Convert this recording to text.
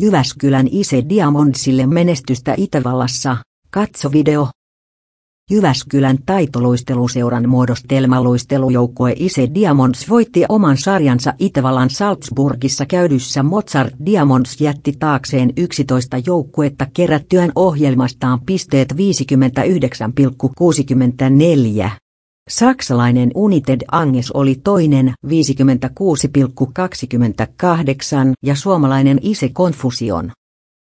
Jyväskylän Ise Diamondsille menestystä Itävallassa, katso video. Jyväskylän taitoluisteluseuran muodostelmaluistelujoukkue Ise Diamonds voitti oman sarjansa Itävallan Salzburgissa käydyssä Mozart Diamonds jätti taakseen 11 joukkuetta kerättyään ohjelmastaan pisteet 59,64. Saksalainen United Anges oli toinen 56,28 ja suomalainen Ise Confusion